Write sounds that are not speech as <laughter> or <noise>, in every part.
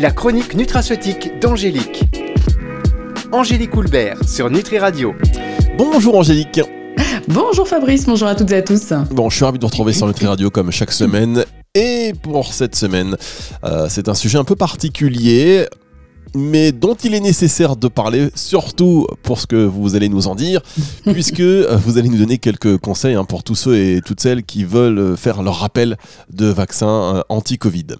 La chronique nutraceutique d'Angélique. Angélique Houlbert sur Nutri Radio. Bonjour Angélique. Bonjour Fabrice, bonjour à toutes et à tous. Bon, je suis ravi de vous retrouver sur Nutri Radio comme chaque semaine. Et pour cette semaine, euh, c'est un sujet un peu particulier mais dont il est nécessaire de parler, surtout pour ce que vous allez nous en dire, <laughs> puisque euh, vous allez nous donner quelques conseils hein, pour tous ceux et toutes celles qui veulent faire leur rappel de vaccin euh, anti-Covid.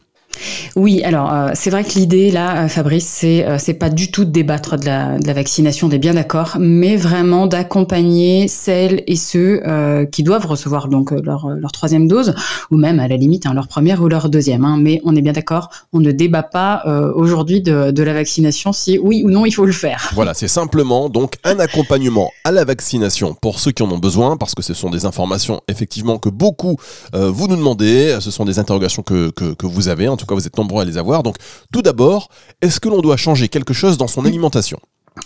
Oui, alors euh, c'est vrai que l'idée là, euh, Fabrice, c'est euh, c'est pas du tout de débattre de la, vaccination, on est bien d'accord, mais vraiment d'accompagner celles et ceux qui doivent recevoir donc leur, troisième dose, ou même à la limite hein, leur première ou leur deuxième. Hein. mais on est bien d'accord, on ne débat pas aujourd'hui de, la vaccination si oui ou non il faut le faire. Voilà, c'est simplement donc un accompagnement à la vaccination pour ceux qui en ont besoin, parce que ce sont des informations effectivement que beaucoup vous nous demandez, ce sont des interrogations que, que, que vous avez en tout cas vous êtes nombreux à les avoir. Donc tout d'abord, est-ce que l'on doit changer quelque chose dans son alimentation?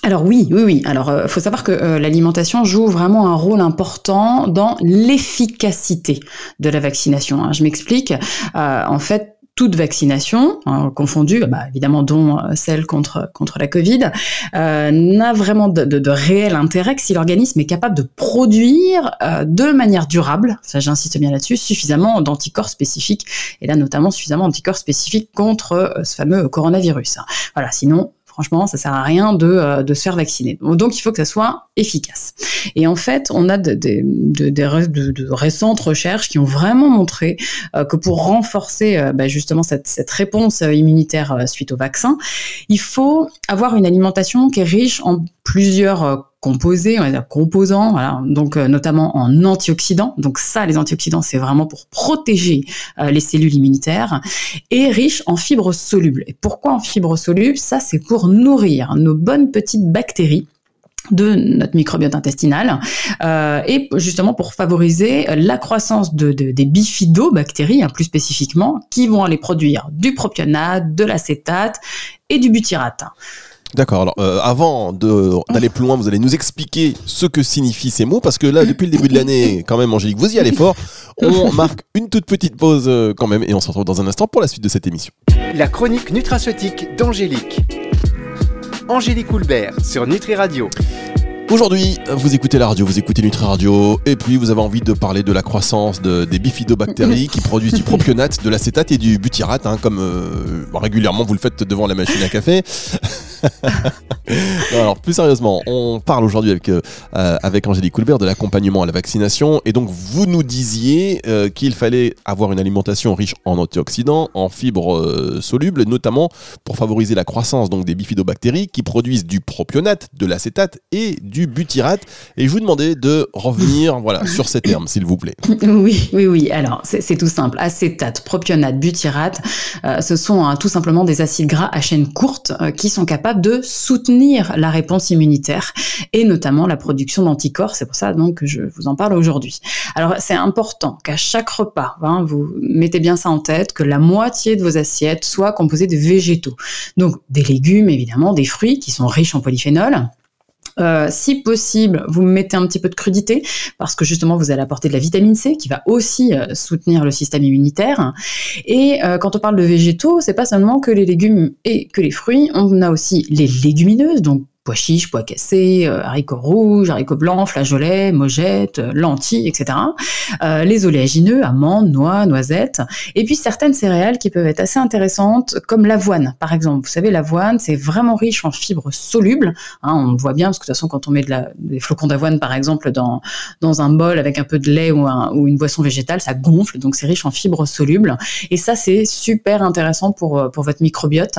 Alors oui, oui, oui. Alors, il euh, faut savoir que euh, l'alimentation joue vraiment un rôle important dans l'efficacité de la vaccination. Hein. Je m'explique. Euh, en fait, toute vaccination, hein, confondue, bah, évidemment dont euh, celle contre, contre la Covid, euh, n'a vraiment de, réel intérêt que si l'organisme est capable de produire euh, de manière durable, ça j'insiste bien là-dessus, suffisamment d'anticorps spécifiques, et là notamment suffisamment d'anticorps spécifiques contre ce fameux coronavirus. Voilà, sinon Franchement, ça sert à rien de, euh, de se faire vacciner. Donc, il faut que ça soit efficace. Et en fait, on a de, de, récentes recherches qui ont vraiment montré euh, que pour renforcer euh, bah, justement cette, cette, réponse immunitaire suite au vaccin, il faut avoir une alimentation qui est riche en plusieurs composés, on va dire composants, voilà, donc euh, notamment en antioxydants. Donc ça, les antioxydants, c'est vraiment pour protéger euh, les cellules immunitaires et riche en fibres solubles. Et pourquoi en fibres solubles? Ça, c'est pour nourrir nos bonnes petites bactéries de notre microbiote intestinal euh, et justement pour favoriser la croissance de, des bifidobactéries, hein, plus spécifiquement, qui vont aller produire du propionate, de l'acétate et du butyrate. D'accord. Alors, euh, avant d'aller plus loin, vous allez nous expliquer ce que signifient ces mots, parce que là, depuis le début de l'année, quand même, Angélique, vous y allez fort. On <laughs> marque une toute petite pause euh, quand même, et on se retrouve dans un instant pour la suite de cette émission. La chronique nutraceutique d'Angélique. Angélique Houlbert sur Nutri Radio. Aujourd'hui, vous écoutez la radio, vous écoutez Nutri Radio, et puis vous avez envie de parler de la croissance de, des bifidobactéries qui produisent du propionate, de l'acétate et du butyrate, hein, comme euh, régulièrement vous le faites devant la machine à café. <laughs> alors plus sérieusement, on parle aujourd'hui avec, euh, avec Angélique Coulbert de l'accompagnement à la vaccination, et donc vous nous disiez euh, qu'il fallait avoir une alimentation riche en antioxydants, en fibres solubles, notamment pour favoriser la croissance donc des bifidobactéries qui produisent du propionate, de l'acétate et du butyrate. Et je vous demandais de revenir <laughs> voilà, sur ces termes, s'il vous plaît. Oui, oui, oui. Alors, c'est tout simple. Acétate, propionate, butyrate, euh, ce sont hein, tout simplement des acides gras à chaîne courte euh, qui sont capables de soutenir la réponse immunitaire et notamment la production d'anticorps. C'est pour ça donc que je vous en parle aujourd'hui. Alors, c'est important qu'à chaque repas, hein, vous mettez bien ça en tête, que la moitié de vos assiettes soit composée de végétaux. Donc, des légumes, évidemment, des fruits qui sont riches en polyphénol euh, si possible, vous mettez un petit peu de crudité parce que justement vous allez apporter de la vitamine C qui va aussi euh, soutenir le système immunitaire. Et euh, quand on parle de végétaux, c'est pas seulement que les légumes et que les fruits, on a aussi les légumineuses, donc pois chiches, pois cassés, euh, haricots rouges, haricots blancs, flageolets, mojettes, euh, lentilles, etc. Euh, les oléagineux, amandes, noix, noisettes, et puis certaines céréales qui peuvent être assez intéressantes, comme l'avoine, par exemple. Vous savez, l'avoine, c'est vraiment riche en fibres solubles. Hein, on voit bien, parce que de toute façon, quand on met des flocons d'avoine, par exemple, dans, dans un bol avec un peu de lait ou, ou une boisson végétale, ça gonfle, donc c'est riche en fibres solubles. Et ça, c'est super intéressant pour, pour votre microbiote.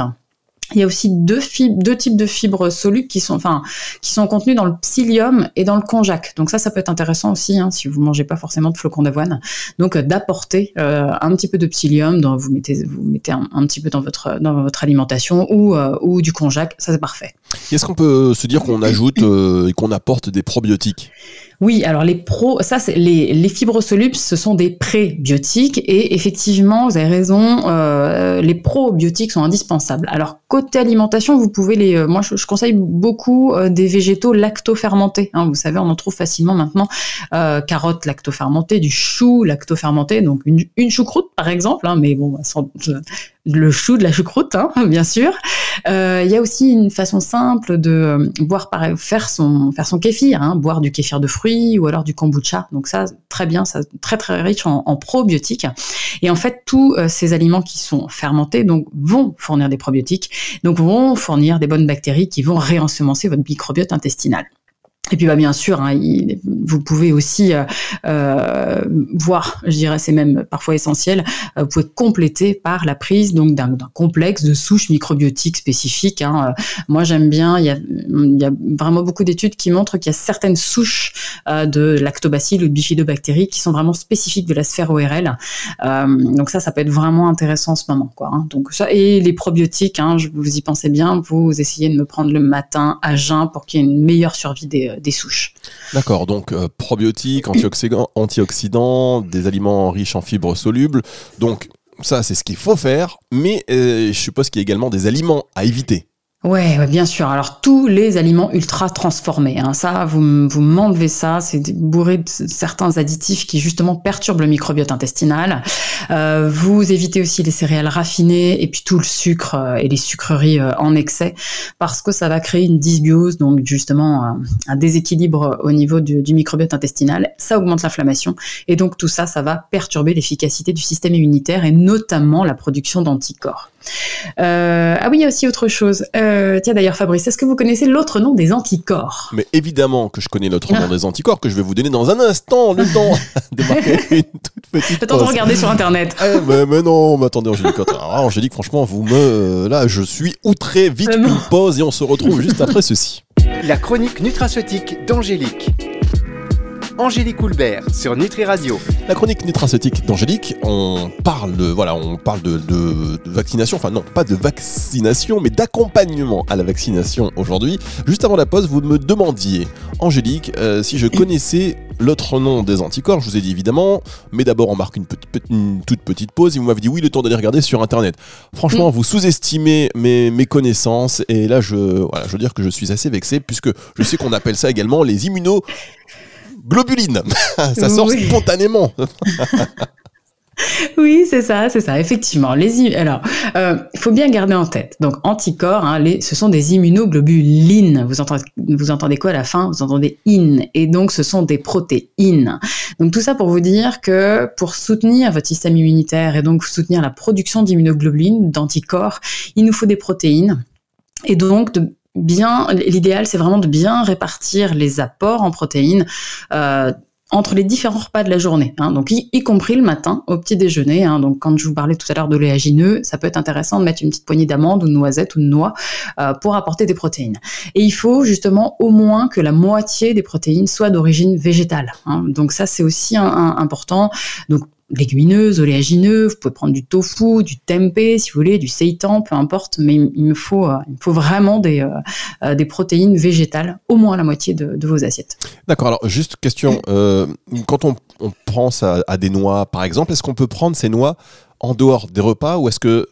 Il y a aussi deux, types de fibres solubles qui sont, enfin, qui sont contenues dans le psyllium et dans le konjac. Donc ça, ça peut être intéressant aussi hein, si vous mangez pas forcément de flocons d'avoine. Donc euh, d'apporter euh, un petit peu de psyllium, dans, vous mettez, vous mettez un, petit peu dans votre dans votre alimentation ou euh, ou du konjac, ça c'est parfait. Est-ce qu'on peut se dire qu'on ajoute et qu'on apporte des probiotiques? Oui, alors les pro, les, fibres solubles, ce sont des prébiotiques et effectivement, vous avez raison, euh, les probiotiques sont indispensables. Alors côté alimentation, vous pouvez les, euh, moi je, conseille beaucoup euh, des végétaux lactofermentés. Hein, vous savez, on en trouve facilement maintenant euh, carottes lactofermentées, du chou lactofermenté, donc une, une choucroute par exemple, hein, mais bon, sans, le chou, de la choucroute, hein, <laughs> bien sûr. Euh, il y a aussi une façon simple de euh, boire, faire son faire son kéfir, hein, boire du kéfir de fruits ou alors du kombucha. Donc ça, très bien, ça très très riche en, probiotiques. Et en fait, tous euh, ces aliments qui sont fermentés donc vont fournir des probiotiques, donc vont fournir des bonnes bactéries qui vont réensemencer votre microbiote intestinal. Et puis bah, bien sûr, hein, vous pouvez aussi euh, euh, voir, je dirais c'est même parfois essentiel, euh, vous pouvez compléter par la prise donc d'un complexe de souches microbiotiques spécifiques. Hein. Moi j'aime bien, il y, a, il y a vraiment beaucoup d'études qui montrent qu'il y a certaines souches de lactobacilles ou de bifidobactéries qui sont vraiment spécifiques de la sphère ORL. donc ça, ça peut être vraiment intéressant en ce moment. Quoi, hein. Donc ça, et les probiotiques, hein, je vous y pensez bien, vous essayez de me prendre le matin à jeun pour qu'il y ait une meilleure survie des des souches. D'accord, donc euh, probiotiques, antioxydants, antioxydants, des aliments riches en fibres solubles. Donc ça, c'est ce qu'il faut faire, mais euh, je suppose qu'il y a également des aliments à éviter. Ouais, bien sûr. Alors tous les aliments ultra transformés, hein, ça, vous, vous m'enlevez ça, c'est bourré de certains additifs qui justement perturbent le microbiote intestinal. Euh, vous évitez aussi les céréales raffinées et puis tout le sucre euh, et les sucreries euh, en excès parce que ça va créer une dysbiose, donc justement un, déséquilibre au niveau du, microbiote intestinal. Ça augmente l'inflammation et donc tout ça, ça va perturber l'efficacité du système immunitaire et notamment la production d'anticorps. Euh, ah oui, il y a aussi autre chose. Euh, tiens d'ailleurs Fabrice, est-ce que vous connaissez l'autre nom des anticorps? Mais évidemment que je connais l'autre nom des anticorps que je vais vous donner dans un instant, le temps de marquer <laughs> une toute petite Le temps de regarder sur internet. Eh, mais, mais, non, mais attendez Angélique, ah, Angélique, franchement, vous me... Là, je suis outré, vite une pause et on se retrouve juste après ceci. La chronique nutraceutique d'Angélique. Angélique Houlbert sur Nutri Radio. La chronique nutraceutique d'Angélique, on parle, voilà, on parle de, vaccination, enfin non, pas de vaccination, mais d'accompagnement à la vaccination aujourd'hui. Juste avant la pause, vous me demandiez, Angélique, euh, si je connaissais l'autre nom des anticorps. Je vous ai dit évidemment, mais d'abord on marque une, toute petite pause et vous m'avez dit oui, le temps d'aller regarder sur internet. Franchement, vous sous-estimez mes, mes, connaissances et là je, voilà, je veux dire que je suis assez vexé puisque je sais qu'on appelle ça également les immuno globuline. <laughs> ça sort spontanément. <laughs> oui, c'est ça, c'est ça, effectivement. Les alors, euh, il faut bien garder en tête. Donc, anticorps, hein, les, ce sont des immunoglobulines. Vous entendez, vous entendez quoi à la fin? Vous entendez in, et donc ce sont des protéines. Donc tout ça pour vous dire que pour soutenir votre système immunitaire et donc soutenir la production d'immunoglobulines, d'anticorps, il nous faut des protéines. Et donc de bien, l'idéal, c'est vraiment de bien répartir les apports en protéines. Euh, entre les différents repas de la journée, hein, donc y, compris le matin au petit déjeuner. Hein, donc quand je vous parlais tout à l'heure d'oléagineux, ça peut être intéressant de mettre une petite poignée d'amandes ou de noisettes ou de noix euh, pour apporter des protéines. Et il faut justement au moins que la moitié des protéines soient d'origine végétale. Hein, donc ça c'est aussi important. Donc légumineuses, oléagineux, vous pouvez prendre du tofu, du tempeh si vous voulez, du seitan, peu importe, mais il me faut, euh, il faut vraiment des, euh, euh, des protéines végétales, au moins la moitié de, vos assiettes. D'accord, alors juste question, quand on, pense à, des noix par exemple, est-ce qu'on peut prendre ces noix en dehors des repas ou est-ce que,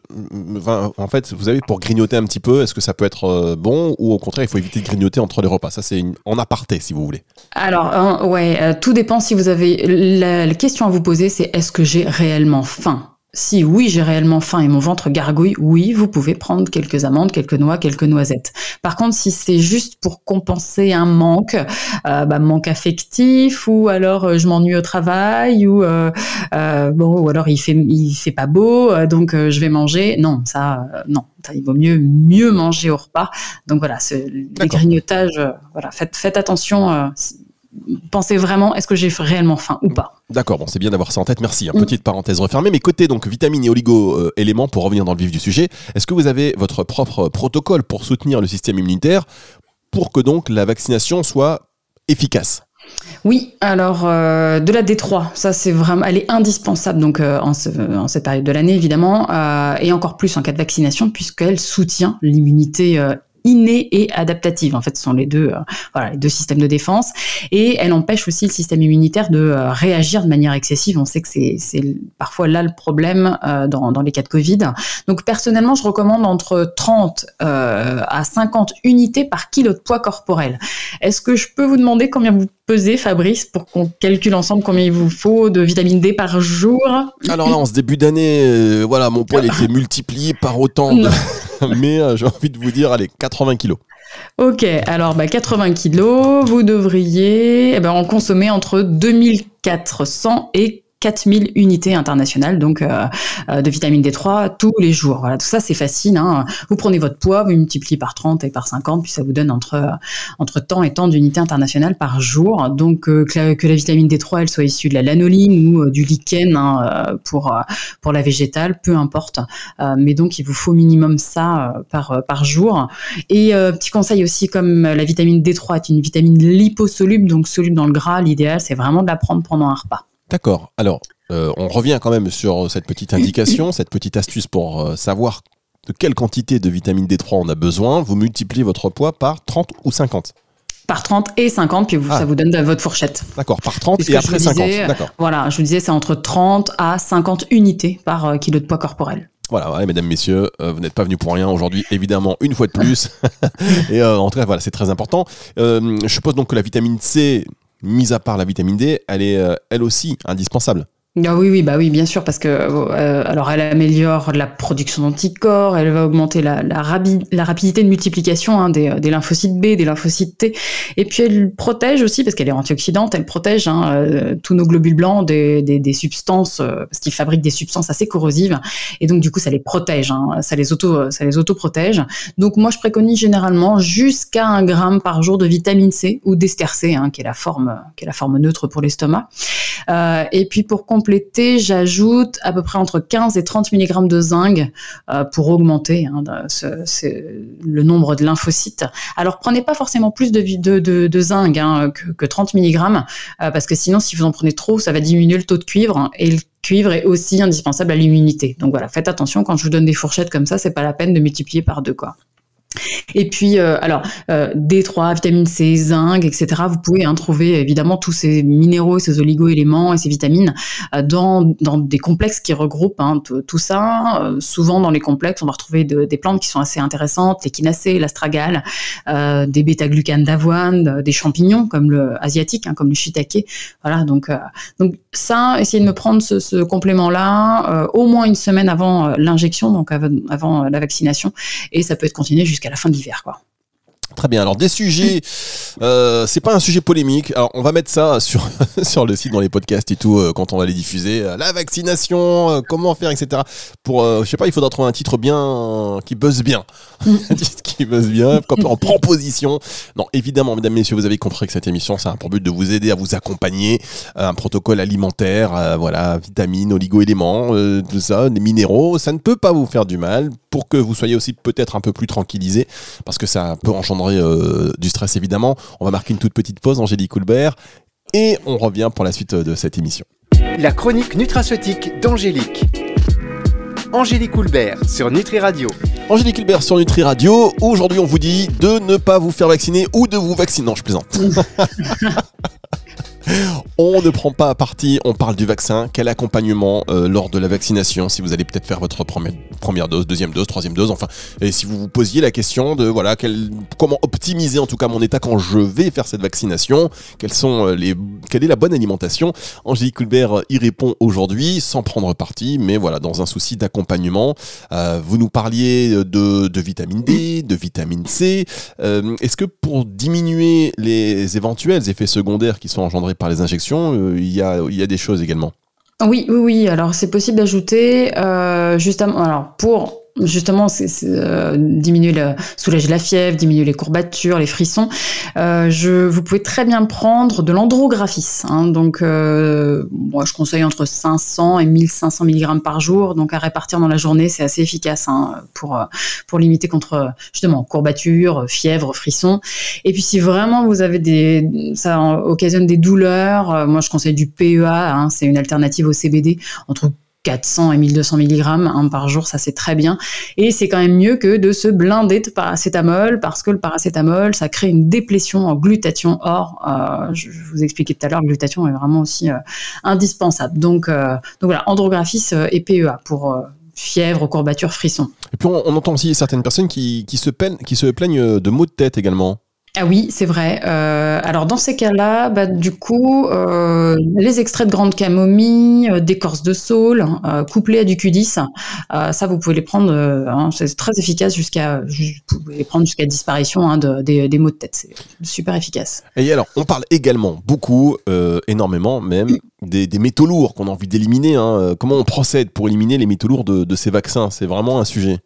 en fait, vous avez pour grignoter un petit peu, est-ce que ça peut être euh, bon ou au contraire, il faut éviter de grignoter entre les repas? Ça, c'est en aparté, si vous voulez. Alors, hein, ouais, euh, tout dépend si vous avez. la question à vous poser, c'est est-ce que j'ai réellement faim? Si oui, j'ai réellement faim et mon ventre gargouille, oui, vous pouvez prendre quelques amandes, quelques noix, quelques noisettes. Par contre, si c'est juste pour compenser un manque, euh, bah, manque affectif, ou alors euh, je m'ennuie au travail, ou euh, bon, ou alors il fait il fait pas beau, donc je vais manger. Non, ça, non, il vaut mieux mieux manger au repas. Donc voilà, les grignotages, voilà, faites faites attention pensez vraiment est-ce que j'ai réellement faim ou pas? D'accord, bon, c'est bien d'avoir ça en tête, merci. Hein. Petite parenthèse refermée. Mais côté donc vitamines et oligo-éléments, pour revenir dans le vif du sujet, est-ce que vous avez votre propre protocole pour soutenir le système immunitaire pour que donc la vaccination soit efficace? Oui, alors euh, de la D3, ça c'est vraiment, elle est indispensable donc euh, en, cette période de l'année évidemment, euh, et encore plus en cas de vaccination puisqu'elle soutient l'immunité innée et adaptative. En fait, ce sont les deux, voilà, les deux systèmes de défense. Et elle empêche aussi le système immunitaire de réagir de manière excessive. On sait que c'est parfois là le problème dans, dans les cas de Covid. Donc personnellement, je recommande entre 30 à 50 unités par kilo de poids corporel. Est-ce que je peux vous demander combien vous pesez, Fabrice, pour qu'on calcule ensemble combien il vous faut de vitamine D par jour? Alors là, en ce début d'année, euh, voilà, mon poids a été multiplié par autant. <laughs> <laughs> Mais euh, j'ai envie de vous dire, allez, 80 kilos. Ok, alors bah, 80 kilos, vous devriez eh ben, en consommer entre 2400 et 4000 unités internationales donc euh, euh, de vitamine D3 tous les jours. Voilà, tout ça c'est facile. Hein. Vous prenez votre poids, vous multipliez par 30 et par 50, puis ça vous donne entre euh, entre temps et temps d'unités internationales par jour. Donc que la, vitamine D3 elle soit issue de la lanoline ou du lichen hein, pour pour la végétale, peu importe. mais donc il vous faut minimum ça par par jour. Et petit conseil aussi comme la vitamine D3 est une vitamine liposoluble, donc soluble dans le gras, l'idéal c'est vraiment de la prendre pendant un repas. D'accord. Alors, euh, on revient quand même sur cette petite indication, cette petite astuce pour euh, savoir de quelle quantité de vitamine D3 on a besoin. Vous multipliez votre poids par 30 ou 50 par 30 et 50, puis ça ah. vous donne votre fourchette. D'accord, par 30 et après 50. D'accord. Voilà, je vous disais, c'est entre 30 à 50 unités par euh, kilo de poids corporel. Voilà, mesdames, messieurs, vous n'êtes pas venus pour rien aujourd'hui, évidemment, une fois de plus. <laughs> et en tout cas, voilà, c'est très important. je suppose donc que la vitamine C, mis à part la vitamine D, elle est euh, elle aussi indispensable. Ah oui, oui, bah oui, bien sûr, parce que euh, alors elle améliore la production d'anticorps, elle va augmenter la, la, la rapidité de multiplication hein, des, des, lymphocytes B, des lymphocytes T, et puis elle protège aussi, parce qu'elle est antioxydante, elle protège hein, euh, tous nos globules blancs des, des, des substances, euh, parce qu'ils fabriquent des substances assez corrosives, et donc du coup ça les protège, hein, ça les auto, ça les auto protège. Donc moi je préconise généralement jusqu'à un gramme par jour de vitamine C ou d'ester hein, qui est la forme, qui est la forme neutre pour l'estomac. Euh, et puis pour j'ajoute à peu près entre 15 et 30 mg de zinc euh, pour augmenter hein, le nombre de lymphocytes. Alors prenez pas forcément plus de, zinc hein, que, 30 mg euh, parce que sinon si vous en prenez trop, ça va diminuer le taux de cuivre et le cuivre est aussi indispensable à l'immunité. Donc voilà, faites attention quand je vous donne des fourchettes comme ça, c'est pas la peine de multiplier par deux quoi. Et puis, euh, alors, euh, D3, vitamine C, zinc, etc. Vous pouvez hein, trouver évidemment tous ces minéraux, ces oligo-éléments et ces vitamines euh, dans, des complexes qui regroupent hein, tout ça. Euh, souvent, dans les complexes, on va retrouver de, des plantes qui sont assez intéressantes, l'échinacée, l'astragale, euh, des bêta-glucanes d'avoine, des champignons comme le asiatique, hein, comme le shiitake. Voilà, donc, donc ça, essayez de me prendre ce, complément-là au moins une semaine avant l'injection, donc avant la vaccination, et ça peut être continué jusqu'à à la fin de l'hiver, quoi. Très bien. Alors des sujets, euh, c'est pas un sujet polémique. Alors on va mettre ça sur <laughs> sur le site dans les podcasts et tout euh, quand on va les diffuser. Euh, la vaccination, euh, comment faire, etc. Pour, je sais pas, il faudra trouver un titre bien qui buzz bien, <laughs> un titre qui buzz bien, en proposition. Non, évidemment, mesdames, messieurs, vous avez compris que cette émission, c'est un pour but de vous aider à vous accompagner, un protocole alimentaire, voilà, vitamines, oligo-éléments, tout ça, des minéraux, ça ne peut pas vous faire du mal pour que vous soyez aussi peut-être un peu plus tranquillisé, parce que ça peut engendrer euh, du stress évidemment. On va marquer une toute petite pause, Angélique Coulbert, et on revient pour la suite de cette émission. La chronique nutraceutique d'Angélique. Angélique Coulbert sur Nutri Radio. Angélique Coulbert sur Nutri Radio. Aujourd'hui, on vous dit de ne pas vous faire vacciner ou de vous vacciner. Non, je plaisante. <laughs> On ne prend pas à partie, on parle du vaccin. Quel accompagnement euh, lors de la vaccination Si vous allez peut-être faire votre première, dose, deuxième dose, troisième dose, enfin, et si vous vous posiez la question de voilà, comment optimiser en tout cas mon état quand je vais faire cette vaccination, euh, quelle est la bonne alimentation? Angélique Coulbert y répond aujourd'hui sans prendre parti, mais voilà, dans un souci d'accompagnement. Euh, vous nous parliez de, de, vitamine D, de vitamine C. Est-ce que pour diminuer les éventuels effets secondaires qui sont engendrés par les injections, euh, il, y a, il y a des choses également. Oui, oui, oui. Alors c'est possible d'ajouter euh, justement. Alors pour justement c'est, euh, diminuer le, soulager la fièvre, diminuer les courbatures, les frissons. Euh, je, vous pouvez très bien prendre de l'andrographis. Hein, donc, euh, moi, je conseille entre 500 et 1500 mg par jour. Donc, à répartir dans la journée, c'est assez efficace hein, pour pour limiter contre justement courbatures, fièvre, frissons. Et puis, si vraiment vous avez des, ça occasionne des douleurs, moi, je conseille du PEA. Hein, c'est une alternative au CBD entre 400 et 1200 mg hein, par jour, ça c'est très bien. Et c'est quand même mieux que de se blinder de paracétamol parce que le paracétamol, ça crée une déplétion en glutathion. Or, euh, je vous expliquais tout à l'heure, le glutathion est vraiment aussi euh, indispensable. Donc, euh, donc voilà, andrographis et PEA pour fièvre, courbatures, frissons. Et puis on, entend aussi certaines personnes qui, se qui se plaignent de maux de tête également. Ah oui, c'est vrai. Euh, alors dans ces cas-là, bah, du coup, euh, les extraits de grande camomille, euh, d'écorce de saule, couplés à du Q10, ça vous pouvez les prendre, hein, c'est très efficace jusqu'à, vous disparition hein, des, maux de tête. C'est super efficace. Et alors, on parle également beaucoup, énormément même, des, métaux lourds qu'on a envie d'éliminer. Hein. Comment on procède pour éliminer les métaux lourds de ces vaccins? C'est vraiment un sujet.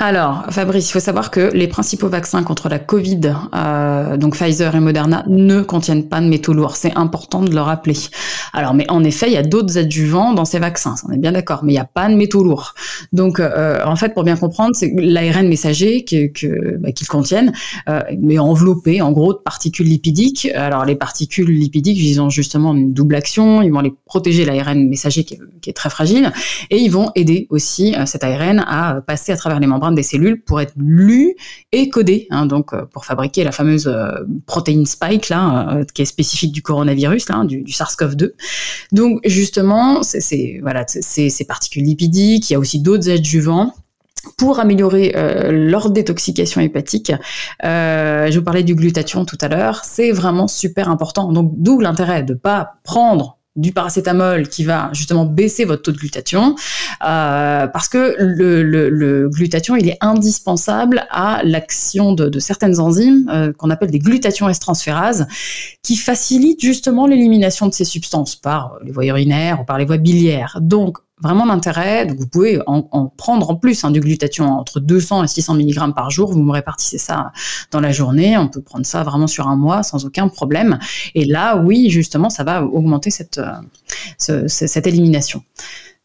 Alors, Fabrice, il faut savoir que les principaux vaccins contre la Covid, euh, donc Pfizer et Moderna, ne contiennent pas de métaux lourds. C'est important de le rappeler. Alors, mais en effet, il y a d'autres adjuvants dans ces vaccins, on est bien d'accord, mais il n'y a pas de métaux lourds. Donc, euh, en fait, pour bien comprendre, c'est l'ARN messager qu'ils que, bah, contiennent, euh, mais enveloppé, en gros, de particules lipidiques. Alors, les particules lipidiques, ils ont justement une double action. Ils vont les protéger l'ARN messager qui est, qui est, très fragile, et ils vont aider aussi cet ARN à passer à travers les des cellules pour être lu et codé, hein, donc euh, pour fabriquer la fameuse euh, protéine spike là, euh, qui est spécifique du coronavirus, là, du, SARS-CoV-2. Donc justement, c'est voilà, ces particules lipidiques. Il y a aussi d'autres adjuvants pour améliorer leur détoxication hépatique. je vous parlais du glutathion tout à l'heure, c'est vraiment super important. Donc d'où l'intérêt de pas prendre du paracétamol qui va justement baisser votre taux de glutathion, euh, parce que le, le, glutathion, il est indispensable à l'action de, certaines enzymes euh, qu'on appelle des glutations transférases, qui facilitent justement l'élimination de ces substances par les voies urinaires ou par les voies biliaires. Donc, vraiment d'intérêt. Donc vous pouvez en, prendre en plus hein, du glutathion entre 200 et 600 mg par jour. Vous me répartissez ça dans la journée. On peut prendre ça vraiment sur un mois sans aucun problème. Et là, oui, justement, ça va augmenter cette, euh, cette élimination.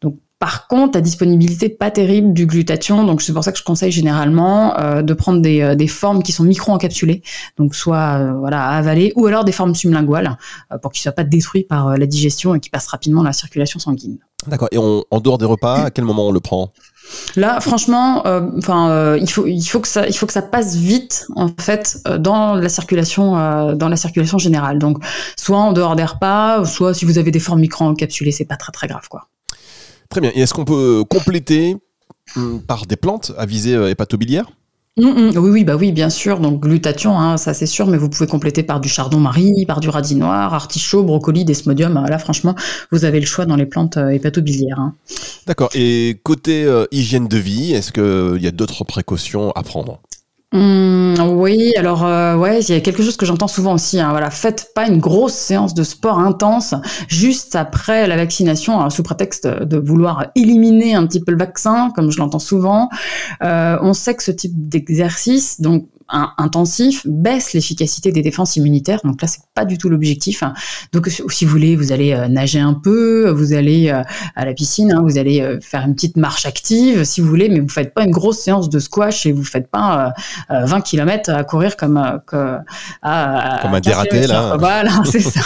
Donc par contre, la disponibilité pas terrible du glutathion, donc c'est pour ça que je conseille généralement euh, de prendre des, euh, des, formes qui sont micro-encapsulées, donc soit voilà à avaler, ou alors des formes sublinguales pour qu'ils soient pas détruits par la digestion et qu'ils passent rapidement dans la circulation sanguine. D'accord. Et en dehors des repas, à quel moment on le prend? Là, franchement, euh, enfin, euh, il faut, il faut que ça, il faut que ça passe vite en fait euh, dans la circulation, dans la circulation générale. Donc, soit en dehors des repas, soit si vous avez des formes micro-encapsulées, c'est pas très très grave, quoi. Très bien. Et est-ce qu'on peut compléter hum, par des plantes à visée hépatobiliaire Mm, mm. oui, oui, bah oui, bien sûr. Donc glutathion, hein, ça c'est sûr, mais vous pouvez compléter par du chardon-marie, par du radis noir, artichaut, brocoli, desmodium. Là, franchement, vous avez le choix dans les plantes euh, hépatobiliaires. Hein. D'accord. Et côté euh, hygiène de vie, est-ce qu'il y a d'autres précautions à prendre? Mmh, oui, alors euh, ouais, il y a quelque chose que j'entends souvent aussi. Hein, voilà, faites pas une grosse séance de sport intense juste après la vaccination, hein, sous prétexte de vouloir éliminer un petit peu le vaccin, comme je l'entends souvent. Euh, on sait que ce type d'exercice, donc intensif baisse l'efficacité des défenses immunitaires. Donc là, c'est pas du tout l'objectif. Donc si vous voulez, vous allez euh, nager un peu, vous allez euh, à la piscine, hein, vous allez euh, faire une petite marche active, si vous voulez, mais vous faites pas une grosse séance de squash et vous faites pas 20 km à courir comme que, à, comme un dératé là. Voilà, <laughs> c'est ça.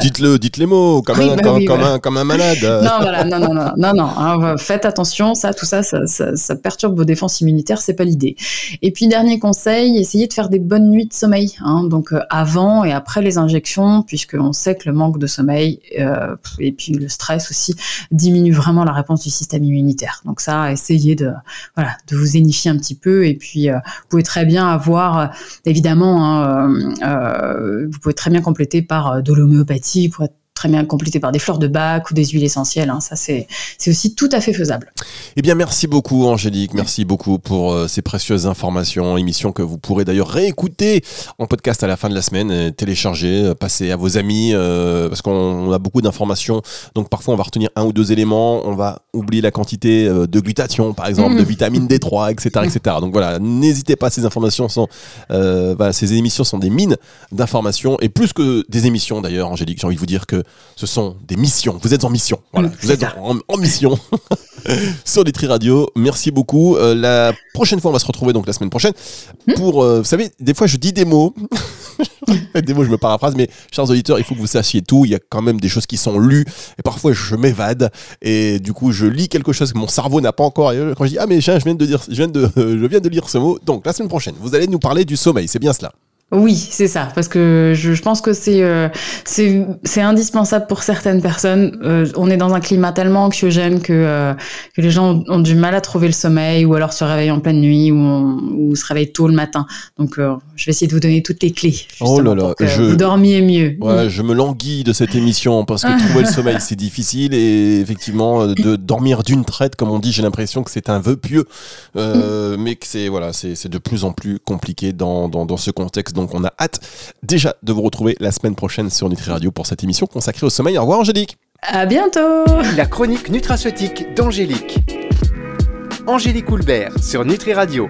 Dites-le, dites les mots, comme, un, bah comme, un, comme un malade. <laughs> non, voilà, non, non, non, non, non. Hein, faites attention, ça, tout ça, ça, ça, ça perturbe vos défenses immunitaires, c'est pas l'idée. Et puis dernier conseil essayez de faire des bonnes nuits de sommeil, hein, donc euh, avant et après les injections, puisqu'on sait que le manque de sommeil euh, et puis le stress aussi diminue vraiment la réponse du système immunitaire. Donc ça, essayez de voilà de vous énifier un petit peu et puis euh, vous pouvez très bien avoir évidemment, hein, vous pouvez très bien compléter par de l'homéopathie pour être très bien complété par des fleurs de bac ou des huiles essentielles. Hein. Ça, c'est aussi tout à fait faisable. Eh bien, merci beaucoup, Angélique. Merci beaucoup pour euh, ces précieuses informations. Émission que vous pourrez d'ailleurs réécouter en podcast à la fin de la semaine, euh, télécharger, euh, passer à vos amis, parce qu'on a beaucoup d'informations. Donc, parfois, on va retenir un ou deux éléments. On va oublier la quantité de glutathion, par exemple, de mmh. vitamine D3, etc., etc. Donc, voilà, n'hésitez pas. Ces informations sont, ces émissions sont des mines d'informations et plus que des émissions, d'ailleurs, Angélique. J'ai envie de vous dire que ce sont des missions. Vous êtes en mission. Voilà, vous êtes en, en mission <laughs> sur Nutri Radio. Merci beaucoup. Euh, la prochaine fois, on va se retrouver donc la semaine prochaine Mm. pour. euh, vous savez, des fois, je dis des mots. <laughs> des mots, je me paraphrase, mais chers auditeurs, il faut que vous sachiez tout. Il y a quand même des choses qui sont lues et parfois je m'évade et du coup je lis quelque chose que mon cerveau n'a pas encore. Et quand je dis ah mais je viens de dire, je viens de, <laughs> je viens de lire ce mot. Donc la semaine prochaine, vous allez nous parler du sommeil. C'est bien cela. Oui, c'est ça, parce que je, je pense que c'est euh, c'est indispensable pour certaines personnes. Euh, on est dans un climat tellement anxiogène que euh, que les gens ont, ont du mal à trouver le sommeil, ou alors se réveillent en pleine nuit, ou, on- ou se réveillent tôt le matin. Donc, euh, je vais essayer de vous donner toutes les clés Oh là là, pour que je- vous dormiez mieux. Ouais, je me languis de cette émission parce que <laughs> trouver le sommeil c'est difficile et effectivement euh, de dormir d'une traite comme on dit j'ai l'impression que c'est un vœu pieux euh, mais que c'est voilà c'est c'est de plus en plus compliqué dans, dans, dans ce contexte donc on a hâte déjà de vous retrouver la semaine prochaine sur Nutri Radio pour cette émission consacrée au sommeil au revoir Angélique À bientôt. La chronique nutraceutique d'Angélique. Angélique Houlbert sur Nutri Radio.